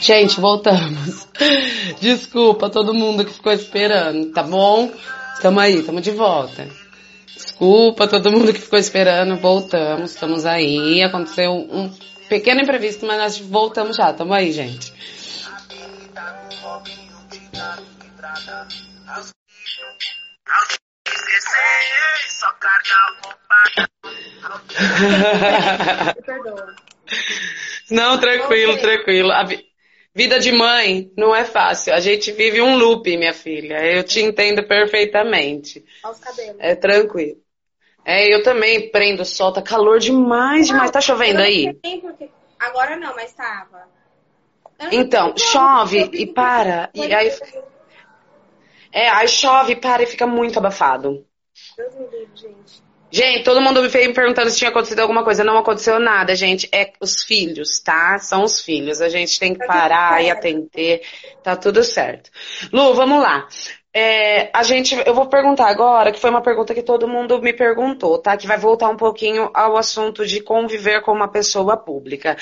Gente, voltamos. Desculpa todo mundo que ficou esperando, tá bom? Tamo aí, tamo de volta. Desculpa todo mundo que ficou esperando, voltamos, estamos aí. Aconteceu um pequeno imprevisto, mas nós voltamos já, tamo aí, gente. Não, tranquilo, tranquilo. A vi- vida de mãe não é fácil. A gente vive um loop, minha filha. Eu te entendo perfeitamente. Aos cabelos. É tranquilo. É, eu também prendo sol, tá calor demais, demais. Tá chovendo não aí? porque- Agora não, mas tava. Não Então, chove e para, e aí- É, aí chove, para e fica muito abafado. Deus me livre, gente. Gente, todo mundo me veio me perguntando se tinha acontecido alguma coisa. Não aconteceu nada, gente. É os filhos, tá? São os filhos. A gente tem que Tá parar e atender. Tá tudo certo. Lu, vamos lá. É, a gente, eu vou perguntar agora, que foi uma pergunta que todo mundo me perguntou, tá? Que vai voltar um pouquinho ao assunto de conviver com uma pessoa pública.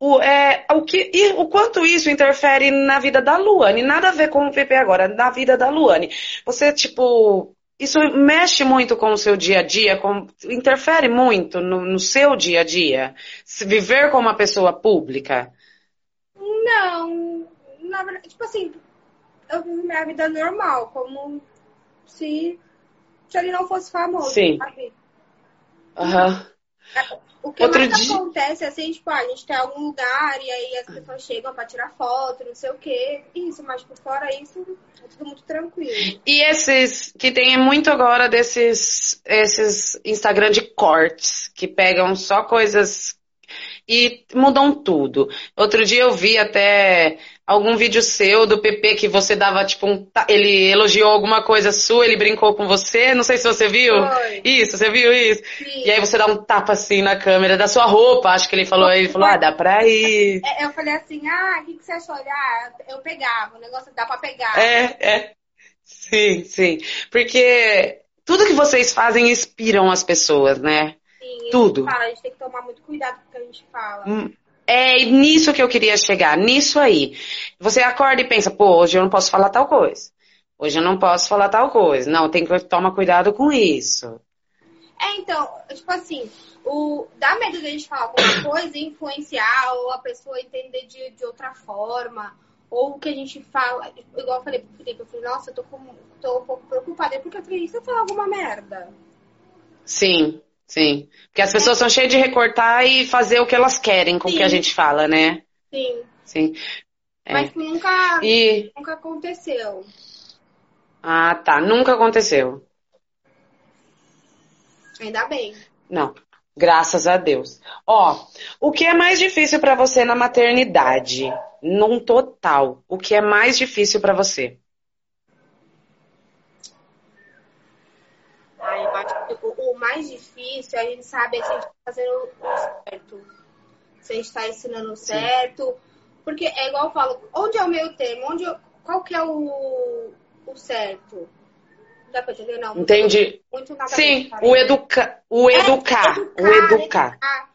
O, é, o, que, e o quanto isso interfere na vida da Luane? Nada a ver com o PP agora, na vida da Luane. Você, tipo, isso mexe muito com o seu dia a dia, com- interfere muito no, no seu dia a dia? Se viver com uma pessoa pública? Não, na verdade, tipo assim, eu vivo minha vida normal, como se, se ele não fosse famoso, Sim. sabe? Aham. O que Outro mais dia- acontece é assim, tipo, ah, a gente tem algum lugar e aí as pessoas chegam pra tirar foto, não sei o quê. Isso, mas por fora isso, é tudo muito tranquilo. E esses, que tem muito agora desses, esses Instagram de cortes, que pegam só coisas e mudam tudo. Outro dia eu vi até algum vídeo seu do PP que você dava tipo um, ele elogiou alguma coisa sua, ele brincou com você, não sei se você viu. Foi. Isso, você viu isso? Sim. E aí você dá um tapa assim na câmera da sua roupa, acho que ele falou, ele falou, ah, dá pra ir. É, Eu falei assim, ah, o que, que você achou? Ah, eu pegava, o negócio dá pra pegar. É, é. Sim, sim. Porque tudo que vocês fazem inspiram as pessoas, né? Tudo. Fala, a gente tem que tomar muito cuidado com o que a gente fala. Hum, É nisso que eu queria chegar, nisso aí. Você acorda e pensa, pô, hoje eu não posso falar tal coisa. Hoje eu não posso falar tal coisa. Não, tem que tomar cuidado com isso. É, então, tipo assim, o, dá medo de a gente falar alguma coisa e influenciar, ou a pessoa entender de, de outra forma, ou o que a gente fala, igual eu falei pro Felipe, eu falei, nossa, eu tô, com, tô um pouco preocupada, porque eu falei, e se eu falar alguma merda? Sim, sim. Porque as pessoas são cheias de recortar e fazer o que elas querem com o que a gente fala, né? Sim, Sim. É. mas nunca, E. nunca aconteceu. Ah, tá. Nunca aconteceu. Ainda bem. Não, graças a Deus. Ó, o que é mais difícil pra você na maternidade? Num total, o que é mais difícil pra você? Aí eu acho que o, o mais difícil, a gente sabe, é se a gente tá fazendo o certo. Se a gente tá ensinando o certo. Porque é igual eu falo, onde é o meio termo? Onde eu- qual que é o, o certo? Dá pra entender? Não. Entendi. Muito Sim, o educa, o É, educar, o educar. educar.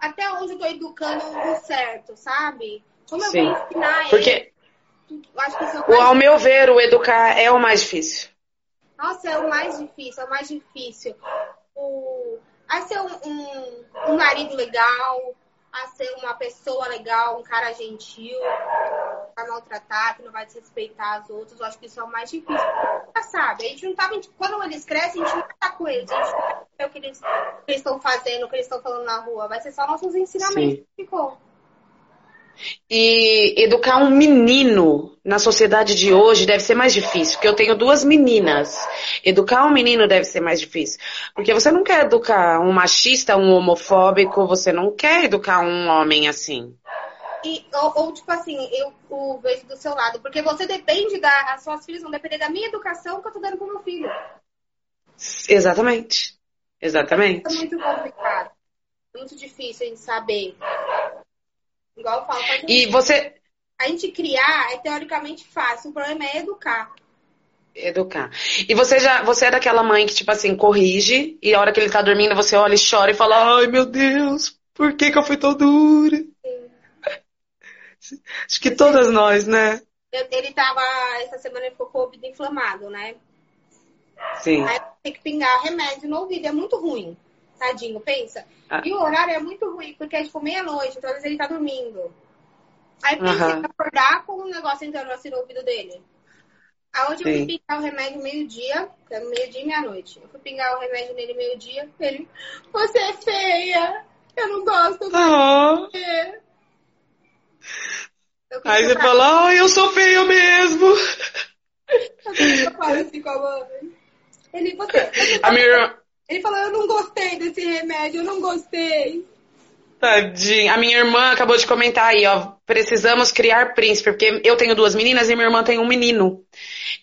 Até onde eu tô educando o certo, sabe? Como eu Sim. vou ensinar Porque, ele? É o ao meu ver, o educar é o mais difícil. Nossa, é o mais difícil, é o mais difícil. O... A ser um, um, um marido legal, a ser uma pessoa legal, um cara gentil, a maltratar, que não vai desrespeitar as outras. Eu acho que isso é o mais difícil. Já sabe, a gente não tá. Quando eles crescem, a gente não tá com eles. A gente não ver o que eles o que eles estão fazendo, o que eles estão falando na rua. Vai ser só nossos ensinamentos Sim. que ficou. E educar um menino na sociedade de hoje deve ser mais difícil, porque eu tenho duas meninas. Educar um menino deve ser mais difícil. Porque você não quer educar um machista, um homofóbico, você não quer educar um homem assim. E, ou, ou, tipo assim, eu o, vejo do seu lado, porque você depende da. As suas filhas vão depender da minha educação que eu tô dando pro meu filho. Exatamente. Exatamente. É muito complicado. Muito difícil a gente saber. Igual eu falo pra gente. E você. A gente criar é teoricamente fácil, o problema é educar. Educar. E você já, você é daquela mãe que, tipo assim, corrige, e a hora que ele tá dormindo, você olha e chora e fala, ai meu Deus, por que que eu fui tão dura? Acho que todas nós, né? Ele tava, essa semana ele ficou com o ouvido inflamado, né? Sim. Aí tem que pingar remédio no ouvido, é muito ruim. Tadinho, pensa. Ah. E o horário é muito ruim, porque é tipo meia-noite, então às vezes ele tá dormindo. Aí pensa uhum. acordar com um negócio entrando assim no ouvido dele. Aonde eu fui pingar o remédio meio-dia, é meio-dia e meia-noite. Eu fui pingar o remédio nele meio-dia, ele, você é feia, eu não gosto de oh. você. Aí você fala, oh, eu sou feia mesmo. Eu falo assim com a mãe. Ele, você, você a minha... ele falou, eu não gostei desse remédio, eu não gostei. Tadinho. A minha irmã acabou de comentar aí, ó. Precisamos criar príncipe, porque eu tenho duas meninas e minha irmã tem um menino.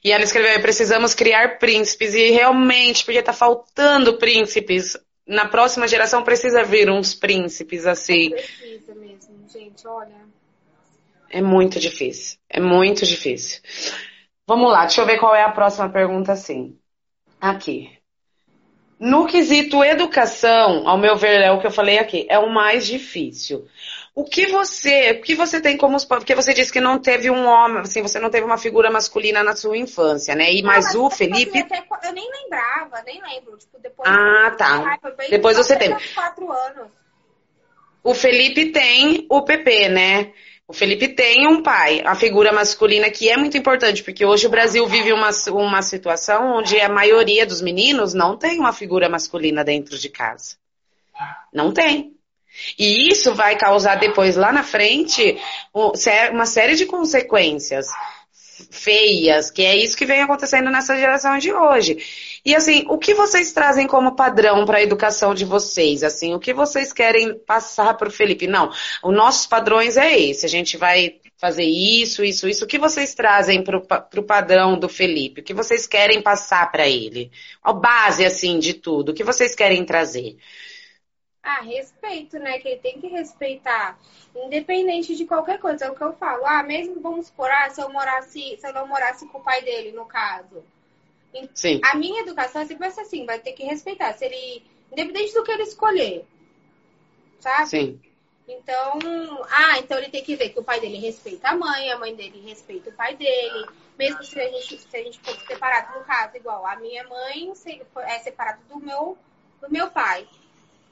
E ela escreveu, precisamos criar príncipes. E realmente, porque tá faltando príncipes. Na próxima geração precisa vir uns príncipes assim. Precisa mesmo, gente, olha. É muito difícil. É muito difícil. Vamos lá, deixa eu ver qual é a próxima pergunta, assim. Aqui. No quesito educação, ao meu ver, é o que eu falei aqui, é o mais difícil. O que você, o que você tem como, porque você disse que não teve um homem, assim, você não teve uma figura masculina na sua infância, né? E mais o Felipe. Até, eu nem lembrava, nem lembro, tipo, depois. Ah, tá. Depois você tem. Quatro anos. O Felipe tem o PP, né? O Felipe tem um pai, a figura masculina que é muito importante, porque hoje o Brasil vive uma, uma situação onde a maioria dos meninos não tem uma figura masculina dentro de casa. Não tem. E isso vai causar depois lá na frente uma série de consequências feias, que é isso que vem acontecendo nessa geração de hoje. E assim, o que vocês trazem como padrão para a educação de vocês? Assim, o que vocês querem passar para o Felipe? Não, os nossos padrões é esse. A gente vai fazer isso, isso, isso. O que vocês trazem para o padrão do Felipe? O que vocês querem passar para ele? A base assim de tudo. O que vocês querem trazer? Ah, respeito, né? Que ele tem que respeitar, independente de qualquer coisa. É o que eu falo. Ah, mesmo vamos supor, ah, se eu morasse, se eu não morasse com o pai dele, no caso. Sim. A minha educação sempre vai ser assim, vai ter que respeitar. Se ele, independente do que ele escolher, sabe? Sim. Então, ah, então ele tem que ver que o pai dele respeita a mãe, a mãe dele respeita o pai dele. Mesmo se a gente, se a gente fosse separado, no caso, igual a minha mãe é separada do meu, do meu pai.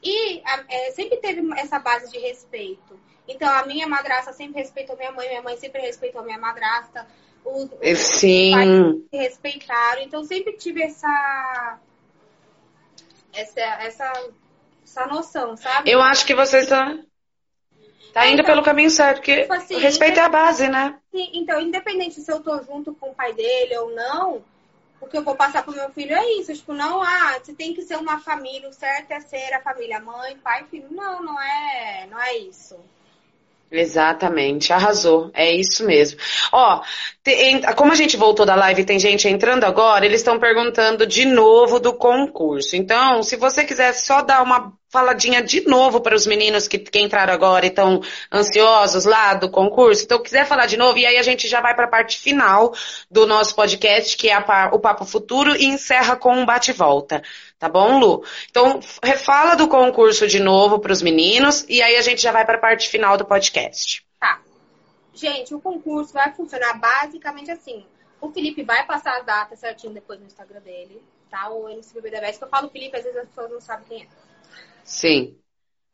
E é, sempre teve essa base de respeito. Então, a minha madrasta sempre respeitou minha mãe, minha mãe sempre respeitou minha madrasta. Os, os Sim. pais se respeitaram. Então, sempre tive essa, essa, essa, essa noção, sabe? Eu acho que você está tá indo então, pelo caminho certo, porque tipo assim, respeito é a base, né? Então, independente se eu tô junto com o pai dele ou não, o que eu vou passar pro meu filho é isso. Tipo, não, ah, você tem que ser uma família, o certo é ser a família mãe, pai, filho. Não, não é, não é isso. Exatamente, arrasou. É isso mesmo. Ó, tem, como a gente voltou da live, tem gente entrando agora, eles estão perguntando de novo do concurso. Então, se você quiser só dar uma faladinha de novo para os meninos que, que entraram agora e estão ansiosos lá do concurso. Então, quiser falar de novo, e aí a gente já vai para a parte final do nosso podcast, que é a, o Papo Futuro, e encerra com um bate-volta. Tá bom, Lu? Então, refala do concurso de novo para os meninos, e aí a gente já vai para a parte final do podcast. Tá. Gente, o concurso vai funcionar basicamente assim. O Felipe vai passar as datas certinho depois no Instagram dele, tá? O MCBB da Veste, que eu falo Felipe, às vezes as pessoas não sabem quem é. Sim.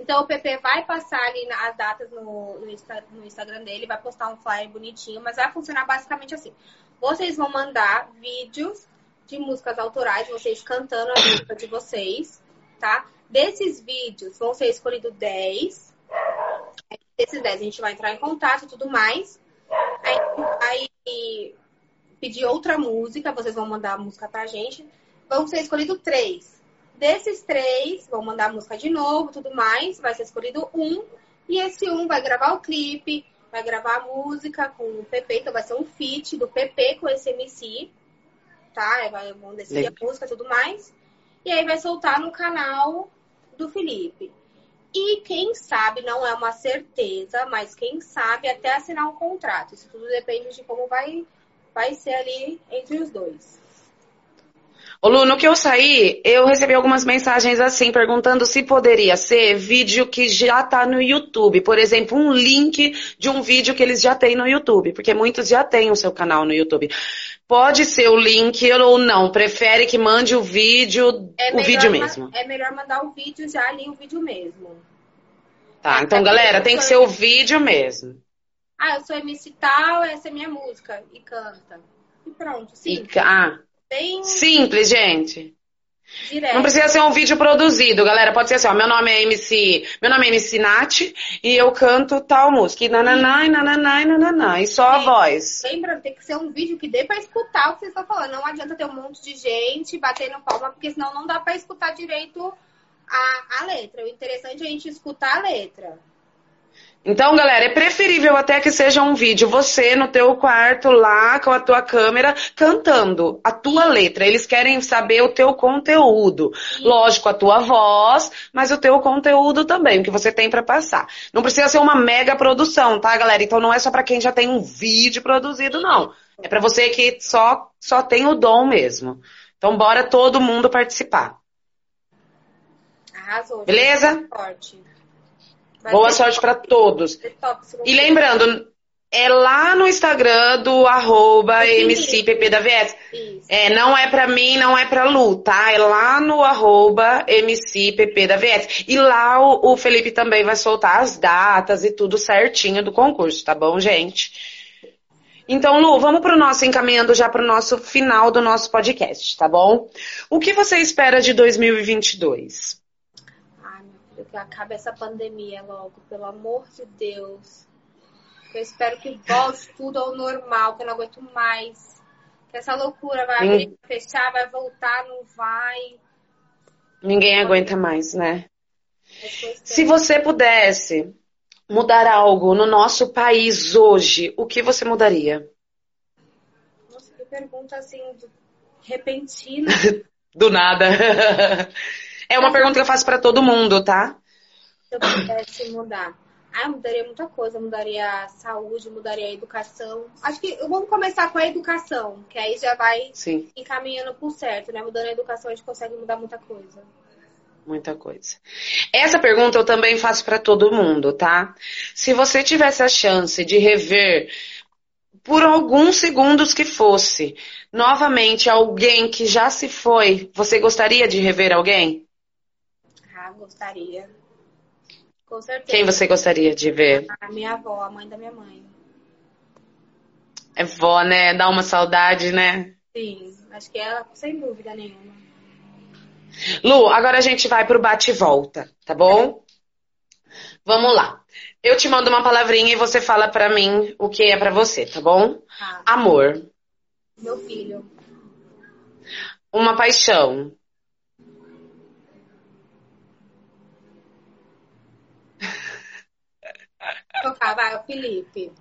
Então o PP vai passar ali as datas no, no, Instagram dele, vai postar um flyer bonitinho, mas vai funcionar basicamente assim. Vocês vão mandar vídeos de músicas autorais, vocês cantando a música de vocês, tá? Desses vídeos vão ser escolhidos 10. Desses 10 a gente vai entrar em contato e tudo mais. Aí, aí pedir outra música, vocês vão mandar a música pra gente. Vão ser escolhidos três. Desses três, vão mandar a música de novo, tudo mais, vai ser escolhido um, e esse um vai gravar o clipe, vai gravar a música com o PP, então vai ser um feat do PP com esse MC, tá? Vai, vão decidir a música tudo mais. E aí vai soltar no canal do Felipe. E quem sabe, não é uma certeza, mas quem sabe até assinar um contrato. Isso tudo depende de como vai, vai ser ali entre os dois. Ô Lu, no que eu saí, eu recebi algumas mensagens assim, perguntando se poderia ser vídeo que já tá no YouTube. Por exemplo, um link de um vídeo que eles já têm no YouTube, porque muitos já têm o seu canal no YouTube. Pode ser o link ou não, prefere que mande o vídeo, É o vídeo mesmo. É melhor mandar o vídeo já ali, o vídeo mesmo. Tá, É, então galera, tem que ser o vídeo mesmo. Ah, eu sou MC tal, essa é minha música. E canta. E pronto, E, sim. ca- ah, Bem simples, gente. direto. Não precisa ser um vídeo produzido, galera. Pode ser assim, ó, meu nome é MC, meu nome é MC Nath e eu canto tal música. E nananá, e nananá, e nananá. E só a Sim. voz. Lembrando, tem que ser um vídeo que dê pra escutar o que vocês estão falando. Não adianta ter um monte de gente batendo palma, porque senão não dá pra escutar direito a, a letra. O interessante é a gente escutar a letra. Então, galera, é preferível até que seja um vídeo, você no teu quarto lá com a tua câmera cantando a tua letra. Eles querem saber o teu conteúdo. Lógico, a tua voz, mas o teu conteúdo também, o que você tem pra passar. Não precisa ser uma mega produção, tá, galera? Então não é só pra quem já tem um vídeo produzido, não. É pra você que só só tem o dom mesmo. Então bora todo mundo participar. Arrasou. Beleza? Forte. Vai Boa sorte pra todos. segundo E lembrando, é lá no Instagram do arroba Sim. MCPP da VS. Isso. É, não é pra mim, não é pra Lu, tá? É lá no arroba MCPP da VS. E lá o, o Felipe também vai soltar as datas e tudo certinho do concurso, tá bom, gente? Então, Lu, vamos pro nosso, encaminhando já pro nosso final do nosso podcast, tá bom? O que você espera de 2022? Que acabe essa pandemia logo, pelo amor de Deus. Eu espero que volte tudo ao normal, que eu não aguento mais. Que essa loucura vai fechar, vai voltar, não vai. Ninguém aguenta mais, né? Se você pudesse mudar algo no nosso país hoje, o que você mudaria? Nossa, que pergunta assim, repentina. Do nada. É uma pergunta que eu faço pra todo mundo, tá? Se eu pudesse mudar. Ah, mudaria muita coisa. Mudaria a saúde, mudaria a educação. Acho que vamos começar com a educação, que aí já vai Sim, encaminhando pro certo, né? Mudando a educação, a gente consegue mudar muita coisa. muita coisa. Essa pergunta eu também faço pra todo mundo, tá? Se você tivesse a chance de rever por alguns segundos que fosse, novamente alguém que já se foi, você gostaria de rever alguém? Gostaria. Com certeza. Quem você gostaria de ver? A minha avó, a mãe da minha mãe. É vó, né? Dá uma saudade, né? Sim, acho que ela, sem dúvida nenhuma. Lu, agora a gente vai pro bate e volta, tá bom? Vamos lá. Eu te mando uma palavrinha e você fala pra mim o que é pra você, tá bom? Ah, Amor, meu filho. uma paixão, Tocar, vai, o Felipe.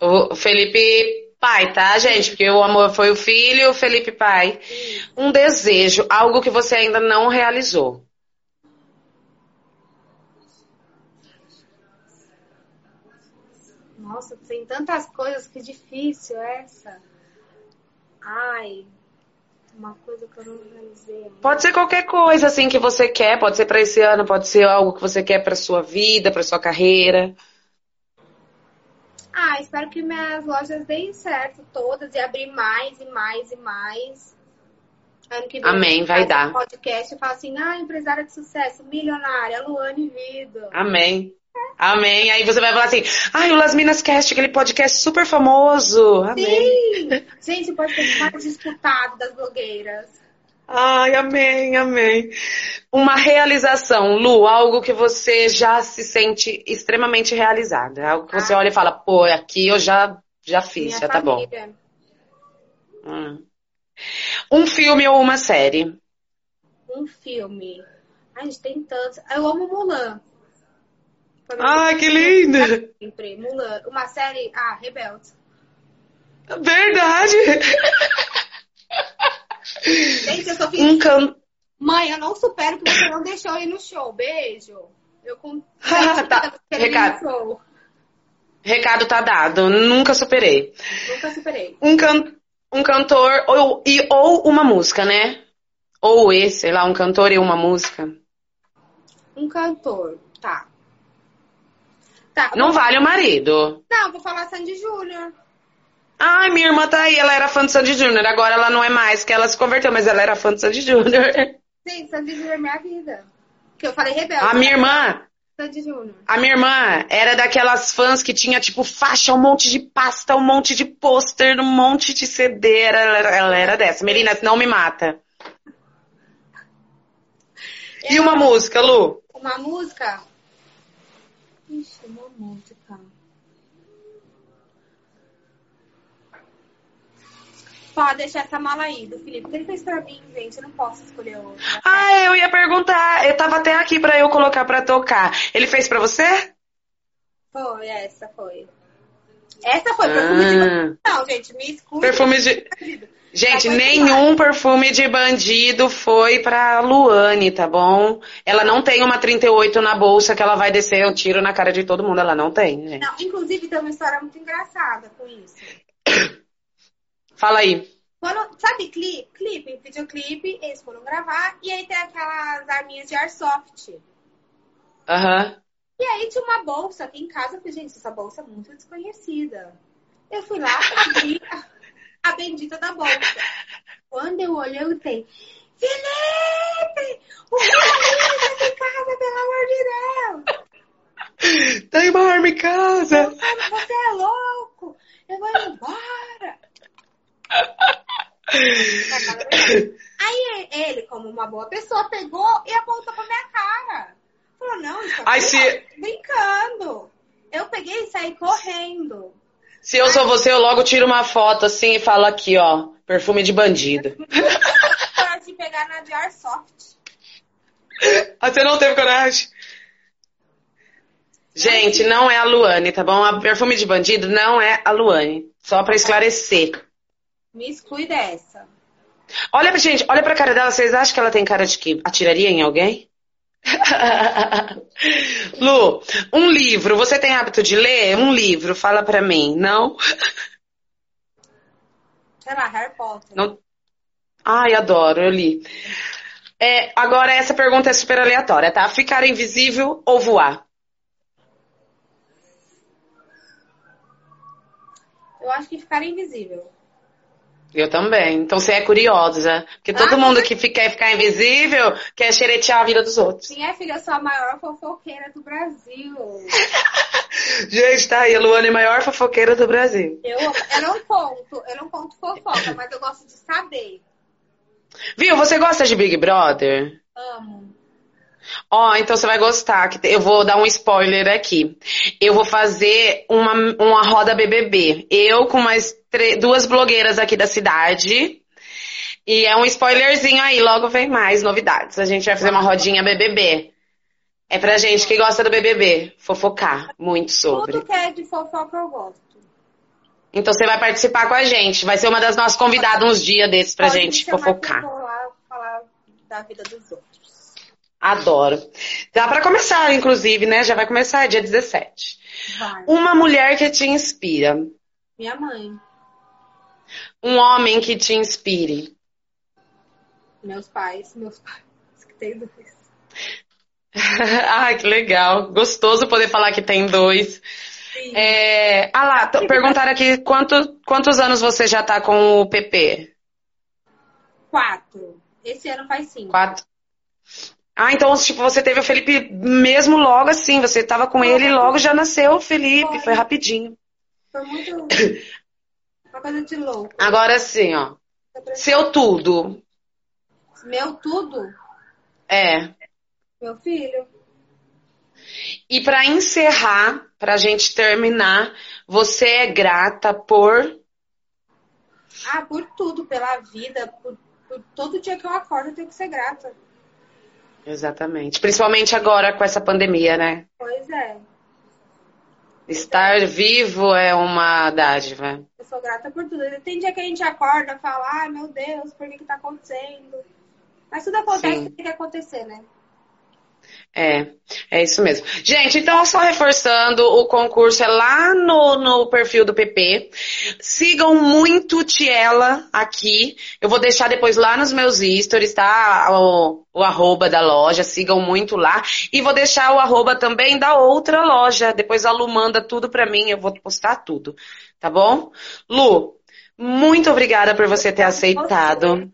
o Felipe pai, tá, gente? Porque o amor foi o filho, o Felipe pai. Um desejo, algo que você ainda não realizou. Nossa, tem tantas coisas que difícil essa. Ai, uma coisa que eu não realizei. Pode ser qualquer coisa assim que você quer, pode ser pra esse ano, pode ser algo que você quer pra sua vida, pra sua carreira. Ah, espero que minhas lojas deem certo todas e abrir mais e mais e mais. Ano que vem. Amém, vai dar. um podcast e falo assim, ah, empresária de sucesso, milionária, Luane Vido. Amém. Amém. Aí você vai falar assim, ai, o Las Minas Cast, aquele podcast super famoso. Amém. Sim! Gente, o podcast mais disputado das blogueiras. Ai, amém, amém. Uma realização, Lu, algo que você já se sente extremamente realizada. Algo que você Ah. olha e fala, pô, aqui eu já, já fiz, Minha já tá bom. família. Hum. Um filme ou uma série? Um filme. Ai, gente, tem tantos. Eu amo Mulan. Ai, que linda! sempre. Mulan. Uma série. Ah, Rebelde. Verdade! Gente, eu Um can... Mãe, eu não supero que você não deixou eu ir no show. Beijo. Eu com Tá, recado. Recado tá dado, nunca superei. Nunca superei. Um, can... um cantor ou, e, ou uma música, né? Ou esse, sei lá, um cantor e uma música. Um cantor, tá. Tá. Não vou- vale o marido. Não, vou falar Sandy Júnior. Ai, minha irmã tá aí, ela era fã de Sandy Júnior. Agora ela não é mais, que ela se converteu, mas ela era fã de Sandy Júnior. Sim, Sandy Júnior é minha vida. Que eu falei rebelde. A minha irmã, Sandy a minha irmã era daquelas fãs que tinha, tipo, faixa, um monte de pasta, um monte de pôster, um monte de CD. Era, ela, ela era dessa. Melina, não me mata. E uma música, Lu? Uma música? Ixi, uma música. Pode deixar essa mala aí do Felipe, que ele fez pra mim, gente. Eu não posso escolher outra. Ah, eu ia perguntar. Eu tava até aqui pra eu colocar pra tocar. Ele fez pra você? Foi, essa foi. Essa foi perfume de. Ah, Não, gente, me escute. perfume de. Gente, nenhum perfume de bandido foi pra Luane, tá bom? Ela não tem uma 38 na bolsa que ela vai descer um tiro na cara de todo mundo. Ela não tem, gente. Não, inclusive tem uma história muito engraçada com isso. Fala aí. Quando, sabe clipe? Clipe, videoclipe, eles foram gravar e aí tem aquelas arminhas de airsoft. Aham. E aí tinha uma bolsa aqui em casa, eu falei, gente, essa bolsa é muito desconhecida. Eu fui lá e a, bendita da bolsa. Quando eu olhei, eu falei, Felipe! O que é isso em casa, pelo amor de Deus? Tem uma arma em casa. Você, é louco! Eu vou embora! Aí ele, como uma boa pessoa, pegou e apontou pra minha cara. Falou, não, isso é se- brincando. Eu peguei e saí correndo. Se eu sou você, eu logo tiro uma foto assim e falo aqui, ó. Perfume de bandido. Para de pegar na de Airsoft. Ah, você não teve coragem? Gente, não é a Luane, tá bom? A perfume de bandido não é a Luane. Só pra esclarecer. Me exclui dessa. Olha gente, olha pra cara dela, vocês acham que ela tem cara de que atiraria em alguém? Lu, um livro, você tem hábito de ler? Um livro, fala pra mim, não? Sei lá, Harry Potter. Não. Ai, adoro, eu li. É, agora essa pergunta é super aleatória, tá? Ficar invisível ou voar? Eu acho que ficar invisível. Eu também. Então você é curiosa. Porque todo Ah, mundo que fi- quer ficar invisível quer xeretear a vida dos outros. Minha filha, eu sou a maior fofoqueira do Brasil. Gente, tá aí, a Luana é a maior fofoqueira do Brasil. Eu, eu não conto, eu não conto fofoca, mas eu gosto de saber. Viu? Você gosta de Big Brother? Amo. Ó, então você vai gostar. Eu vou dar um spoiler aqui. Eu vou fazer uma, uma roda BBB. Eu com mais duas blogueiras aqui da cidade. E é um spoilerzinho aí, logo vem mais novidades. A gente vai fazer uma rodinha BBB. É pra gente que gosta do BBB, fofocar muito sobre. Tudo que é de fofoca eu gosto. Então você vai participar com a gente. Vai ser uma das nossas convidadas uns dias desses pra Pode gente fofocar. que eu vou lá falar da vida dos outros. Adoro. Dá pra começar, inclusive, né? Já vai começar, é dia 17. Vai. Uma mulher que te inspira. Minha mãe, Um homem que te inspire. meus pais, meus pais, que tem dois. Ai, que legal. Gostoso poder falar que tem dois. Sim. É... Ah lá, perguntaram aqui quanto, quantos anos você já tá com o PP? Quatro. Esse ano faz cinco. Quatro. Ah, então, tipo, você teve o Felipe mesmo logo assim, você tava com ele e logo já nasceu o Felipe, Foi. foi rapidinho. Foi muito. Uma coisa de louco. Agora sim, ó. Seu tudo. Meu tudo, É. meu filho. E pra encerrar, pra gente terminar, você é grata por. Ah, por tudo, pela vida, por, por todo dia que eu acordo, eu tenho que ser grata. Exatamente. Principalmente agora com essa pandemia, né? Pois é. Estar vivo é uma dádiva. Eu sou grata por tudo. Tem dia que a gente acorda e fala, ai meu Deus, por que que tá acontecendo? Mas tudo acontece Sim. que tem que acontecer, né? É, é isso mesmo. Gente, então só reforçando, o concurso é lá no, no perfil do PP. Sigam muito Tiela aqui. Eu vou deixar depois lá nos meus stories, tá? O, o arroba da loja, sigam muito lá. E vou deixar o arroba também da outra loja. Depois a Lu manda tudo pra mim, eu vou postar tudo. Tá bom? Lu, muito obrigada por você ter aceitado.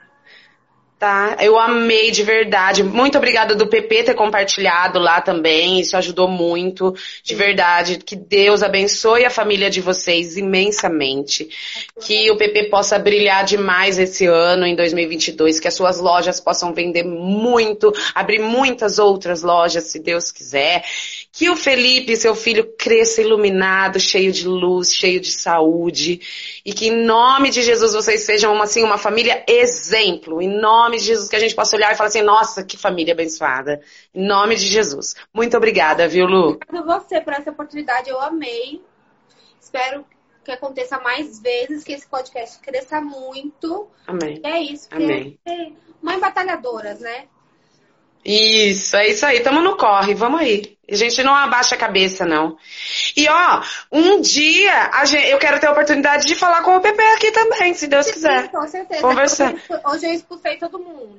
Tá, eu amei de verdade. Muito obrigada do PP ter compartilhado lá também. Isso ajudou muito, de verdade. Que Deus abençoe a família de vocês imensamente. Que o PP possa brilhar demais esse ano, em 2022. Que as suas lojas possam vender muito, abrir muitas outras lojas, se Deus quiser. Que o Felipe, seu filho, cresça iluminado, cheio de luz, cheio de saúde. E que em nome de Jesus vocês sejam uma, assim, uma família exemplo. Em nome de Jesus que a gente possa olhar e falar assim, nossa, que família abençoada. Em nome de Jesus. Muito obrigada, viu, Lu? Obrigada a você por essa oportunidade. Eu amei. Espero que aconteça mais vezes, que esse podcast cresça muito. Amém. E é isso. Amém. Mãe batalhadoras, né? Isso, é isso aí. Tamo no corre, vamos aí. A gente não abaixa a cabeça, não. E ó, um dia gente, eu quero ter a oportunidade de falar com o PP aqui também, se Deus Sim, quiser. Com certeza. Conversar. Hoje eu expulsei todo mundo.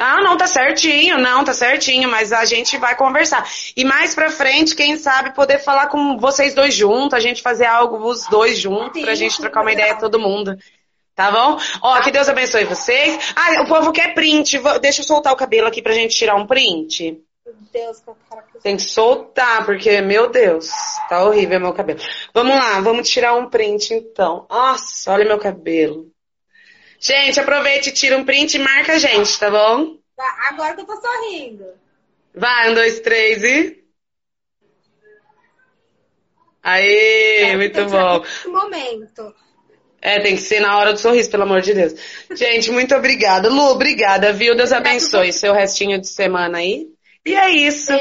Ah, não, tá certinho, não, tá certinho, mas a gente vai conversar. E mais pra frente, quem sabe poder falar com vocês dois juntos, a gente fazer algo os dois juntos, Sim, pra gente sim, trocar uma legal. ideia todo mundo. Tá bom? Ó, que Deus abençoe vocês. Ah, o povo quer print. Deixa eu soltar o cabelo aqui pra gente tirar um print. Meu Deus, que cara que Tem que soltar, porque, meu Deus, tá horrível meu cabelo. Vamos lá, vamos tirar um print então. Nossa, olha meu cabelo. Gente, aproveite tira um print e marca a gente, tá bom? Tá, Agora que eu tô sorrindo. Vai, um, dois, três e. Aê, É, muito bom. momento. É, tem que ser na hora do sorriso, pelo amor de Deus. Gente, muito obrigada. Lu, obrigada, viu? Deus abençoe seu restinho de semana aí. E é isso.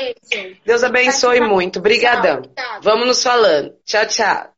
Deus abençoe muito. Obrigadão. Vamos nos falando. Tchau, tchau.